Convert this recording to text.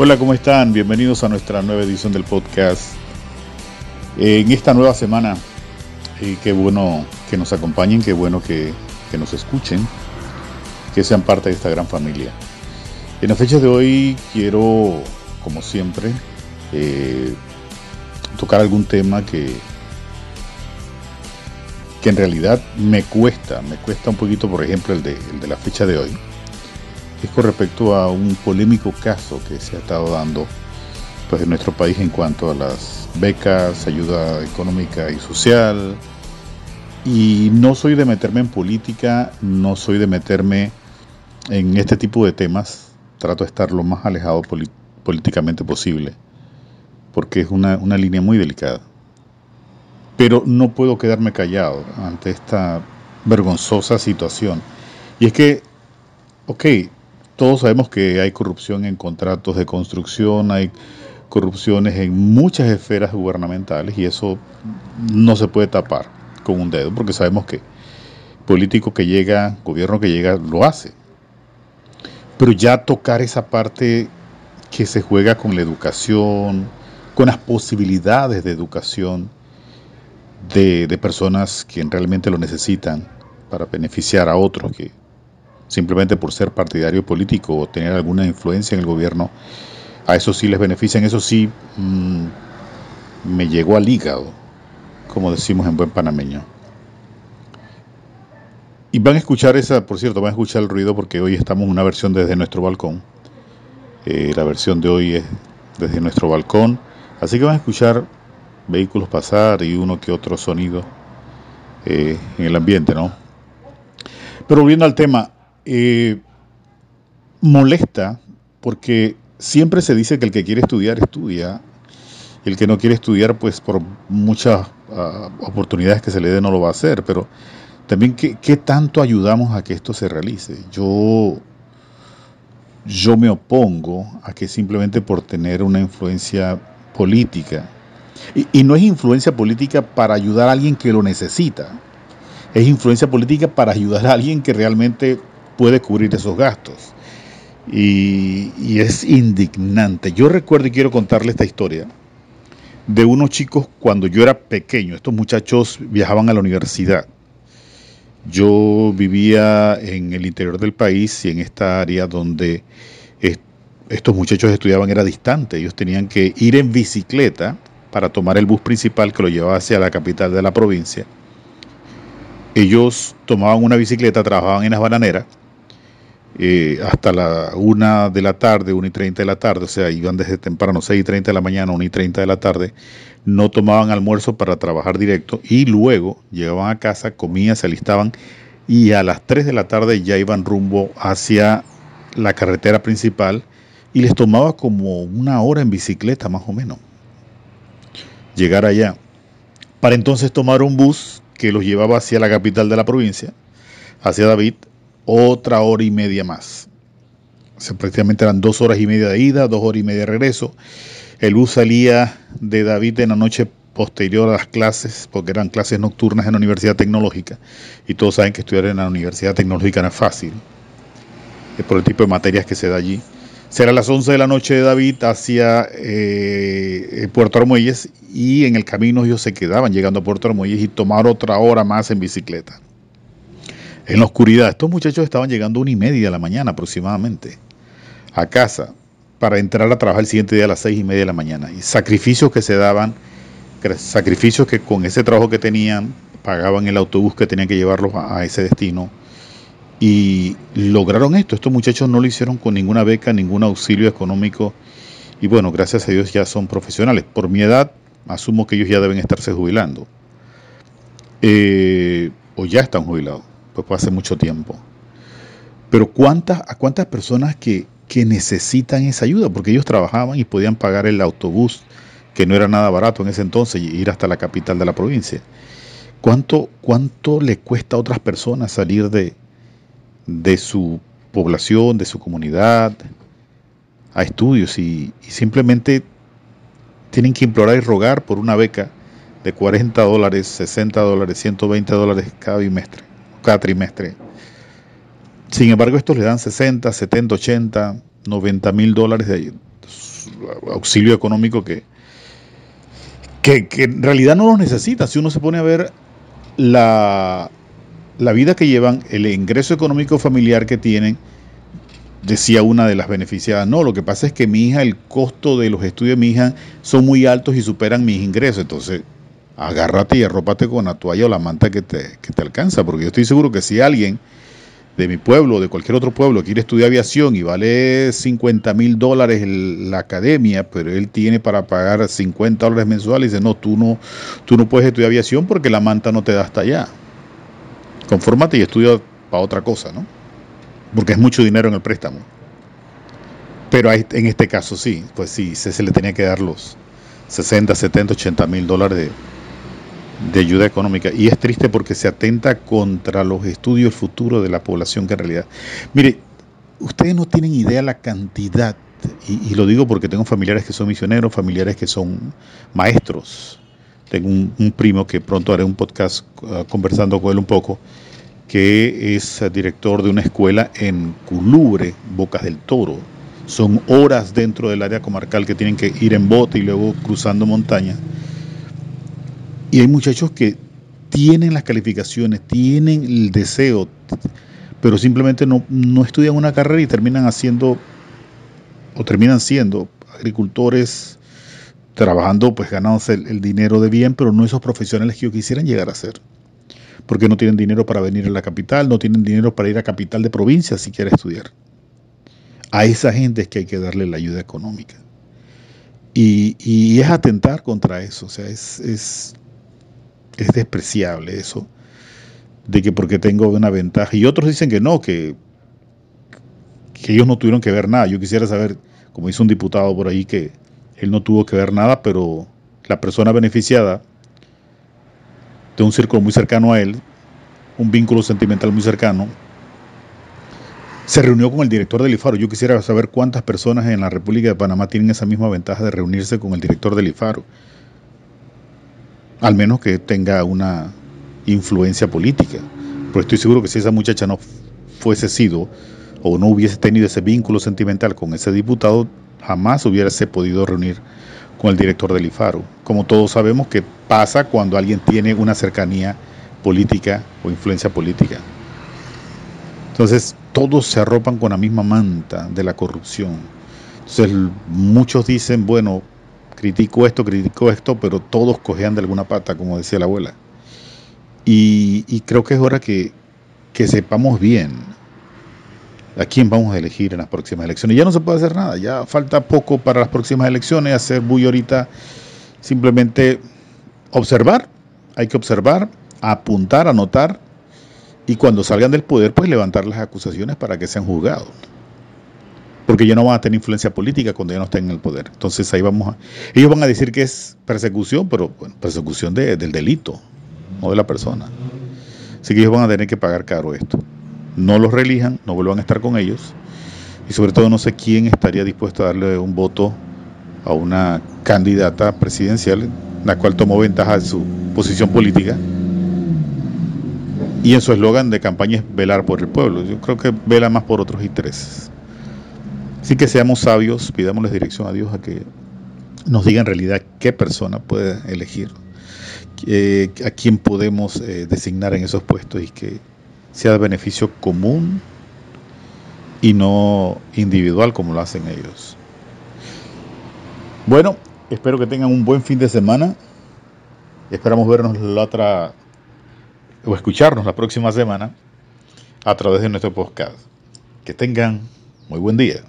Hola, ¿cómo están? Bienvenidos a nuestra nueva edición del podcast. En esta nueva semana, eh, qué bueno que nos acompañen, qué bueno que, que, nos escuchen, que sean parte de esta gran familia. En la fecha de hoy quiero, como siempre, eh, tocar algún tema que, que en realidad me cuesta, me cuesta un poquito, por ejemplo, el de, el de la fecha de hoy es con respecto a un polémico caso que se ha estado dando pues, en nuestro país en cuanto a las becas, ayuda económica y social. Y no soy de meterme en política, no soy de meterme en este tipo de temas. Trato de estar lo más alejado políticamente posible, porque es una, una línea muy delicada. Pero no puedo quedarme callado ante esta vergonzosa situación. Y es que, ok, todos sabemos que hay corrupción en contratos de construcción, hay corrupciones en muchas esferas gubernamentales y eso no se puede tapar con un dedo porque sabemos que político que llega, gobierno que llega, lo hace. Pero ya tocar esa parte que se juega con la educación, con las posibilidades de educación de, personas que realmente lo necesitan para beneficiar a otros que simplemente por ser partidario político o tener alguna influencia en el gobierno, a eso sí les benefician, eso sí mmm, me llegó al hígado, como decimos en buen panameño. Y van a escuchar esa, por cierto, van a escuchar el ruido porque hoy estamos en una versión desde nuestro balcón. Eh, la versión de hoy es desde nuestro balcón. Así que van a escuchar vehículos pasar y uno que otro sonido eh, en el ambiente, ¿no? Pero volviendo al tema, eh, molesta porque siempre se dice que el que quiere estudiar estudia, el que no quiere estudiar, pues por muchas uh, oportunidades que se le dé no lo va a hacer, pero también ¿qué, tanto ayudamos a que esto se realice. Yo, yo me opongo a que simplemente por tener una influencia política, y no es influencia política para ayudar a alguien que lo necesita, es influencia política para ayudar a alguien que realmente puede cubrir esos gastos. Y, es indignante. Yo recuerdo y quiero contarle esta historia de unos chicos cuando yo era pequeño. Estos muchachos viajaban a la universidad. Yo vivía en el interior del país y en esta área donde est estos muchachos estudiaban era distante. Ellos tenían que ir en bicicleta para tomar el bus principal que lo llevaba hacia la capital de la provincia. Ellos tomaban una bicicleta, trabajaban en las bananeras eh, hasta la una de la tarde, una y treinta de la tarde, o sea, iban desde temprano, seis y treinta de la mañana, una y treinta de la tarde, no tomaban almuerzo para trabajar directo y luego llegaban a casa, comían, se alistaban y a las 3 de la tarde ya iban rumbo hacia la carretera principal y les tomaba como una hora en bicicleta más o menos llegar allá. Para entonces tomar un bus que los llevaba hacia la capital de la provincia, hacia David, otra hora y media más. O sea, prácticamente eran dos horas y media de ida, dos horas y media de regreso. El bus salía de David en la noche posterior a las clases, porque eran clases nocturnas en la Universidad Tecnológica. Y todos saben que estudiar en la Universidad Tecnológica no es fácil, es por el tipo de materias que se da allí. Será las 11 de la noche de David hacia eh, Puerto Armuelles y en el camino ellos se quedaban llegando a Puerto Armuelles y tomar otra hora más en bicicleta en la oscuridad. Estos muchachos estaban llegando una y media de la mañana aproximadamente a casa para entrar a trabajar el siguiente día a las seis y media de la mañana. Y sacrificios que se daban, sacrificios que con ese trabajo que tenían pagaban el autobús que tenían que llevarlos a, a ese destino. Y lograron esto. Estos muchachos no lo hicieron con ninguna beca, ningún auxilio económico. Y bueno, gracias a Dios ya son profesionales. Por mi edad, asumo que ellos ya deben estarse jubilando. Eh, o ya están jubilados fue hace mucho tiempo. Pero ¿cuántas, ¿a cuántas personas que, que necesitan esa ayuda? Porque ellos trabajaban y podían pagar el autobús, que no era nada barato en ese entonces, ir hasta la capital de la provincia. ¿Cuánto, cuánto le cuesta a otras personas salir de, de su población, de su comunidad, a estudios y, y, simplemente tienen que implorar y rogar por una beca de 40 dólares, 60 dólares, 120 dólares cada bimestre? Trimestre. Sin embargo, estos le dan 60, 70, 80, 90 mil dólares de auxilio económico que, que, en realidad no los necesita. Si uno se pone a ver la, la vida que llevan, el ingreso económico familiar que tienen, decía una de las beneficiadas, no, lo que pasa es que mi hija, el costo de los estudios de mi hija son muy altos y superan mis ingresos, entonces agárrate y arrópate con la toalla o la manta que te, que te alcanza, porque yo estoy seguro que si alguien de mi pueblo o de cualquier otro pueblo quiere estudiar aviación y vale 50 mil dólares la academia, pero él tiene para pagar 50 dólares mensuales, y dice, no, tú no, tú no puedes estudiar aviación porque la manta no te da hasta allá. Confórmate y estudia para otra cosa, ¿no? Porque es mucho dinero en el préstamo. Pero en este caso sí, pues sí, se, le tenía que dar los 60, 70, 80 mil dólares de, de ayuda económica. Y es triste porque se atenta contra los estudios futuros de la población que en realidad... Mire, ustedes no tienen idea la cantidad, y, lo digo porque tengo familiares que son misioneros, familiares que son maestros. Tengo un, primo que pronto haré un podcast ah, conversando con él un poco, que es director de una escuela en Culubre, Bocas del Toro. Son horas dentro del área comarcal que tienen que ir en bote y luego cruzando montaña y hay muchachos que tienen las calificaciones, tienen el deseo, pero simplemente no, estudian una carrera y terminan haciendo o terminan siendo agricultores trabajando, pues ganándose el, dinero de bien, pero no esos profesionales que yo quisieran llegar a ser. Porque no tienen dinero para venir a la capital, no tienen dinero para ir a capital de provincia si quiere estudiar. A esa gente es que hay que darle la ayuda económica. Y, y es atentar contra eso, o sea, es despreciable eso, de que porque tengo una ventaja. Y otros dicen que no, que, que ellos no tuvieron que ver nada. Yo quisiera saber, como dice un diputado por ahí, que él no tuvo que ver nada, pero la persona beneficiada de un círculo muy cercano a él, un vínculo sentimental muy cercano, se reunió con el director del IFARO. Yo quisiera saber cuántas personas en la República de Panamá tienen esa misma ventaja de reunirse con el director del IFARO al menos que tenga una influencia política. Pero estoy seguro que si esa muchacha no fuese sido o no hubiese tenido ese vínculo sentimental con ese diputado, jamás hubiese podido reunir con el director del IFARO. Como todos sabemos que pasa cuando alguien tiene una cercanía política o influencia política. Entonces, todos se arropan con la misma manta de la corrupción. Entonces, muchos dicen, bueno, critico esto, critico esto, pero todos cojean de alguna pata, como decía la abuela. Y, creo que es hora que, sepamos bien a quién vamos a elegir en las próximas elecciones. Ya no se puede hacer nada, ya falta poco para las próximas elecciones, hacer muy ahorita simplemente observar, hay que observar, apuntar, anotar y cuando salgan del poder pues levantar las acusaciones para que sean juzgados porque ya no van a tener influencia política cuando ya no estén en el poder. Entonces ahí vamos a... Ellos van a decir que es persecución, pero persecución del delito, no de la persona. Así que ellos van a tener que pagar caro esto. No los reelijan, no vuelvan a estar con ellos. Y sobre todo no sé quién estaría dispuesto a darle un voto a una candidata presidencial, la cual tomó ventaja de su posición política. Y en su eslogan de campaña es velar por el pueblo. Yo creo que vela más por otros intereses. Así que seamos sabios, pidámosle dirección a Dios a que nos diga en realidad qué persona puede elegir, eh, a quién podemos eh, designar en esos puestos y que sea de beneficio común y no individual como lo hacen ellos. Bueno, espero que tengan un buen fin de semana. Esperamos vernos la otra o escucharnos la próxima semana a través de nuestro podcast. Que tengan muy buen día.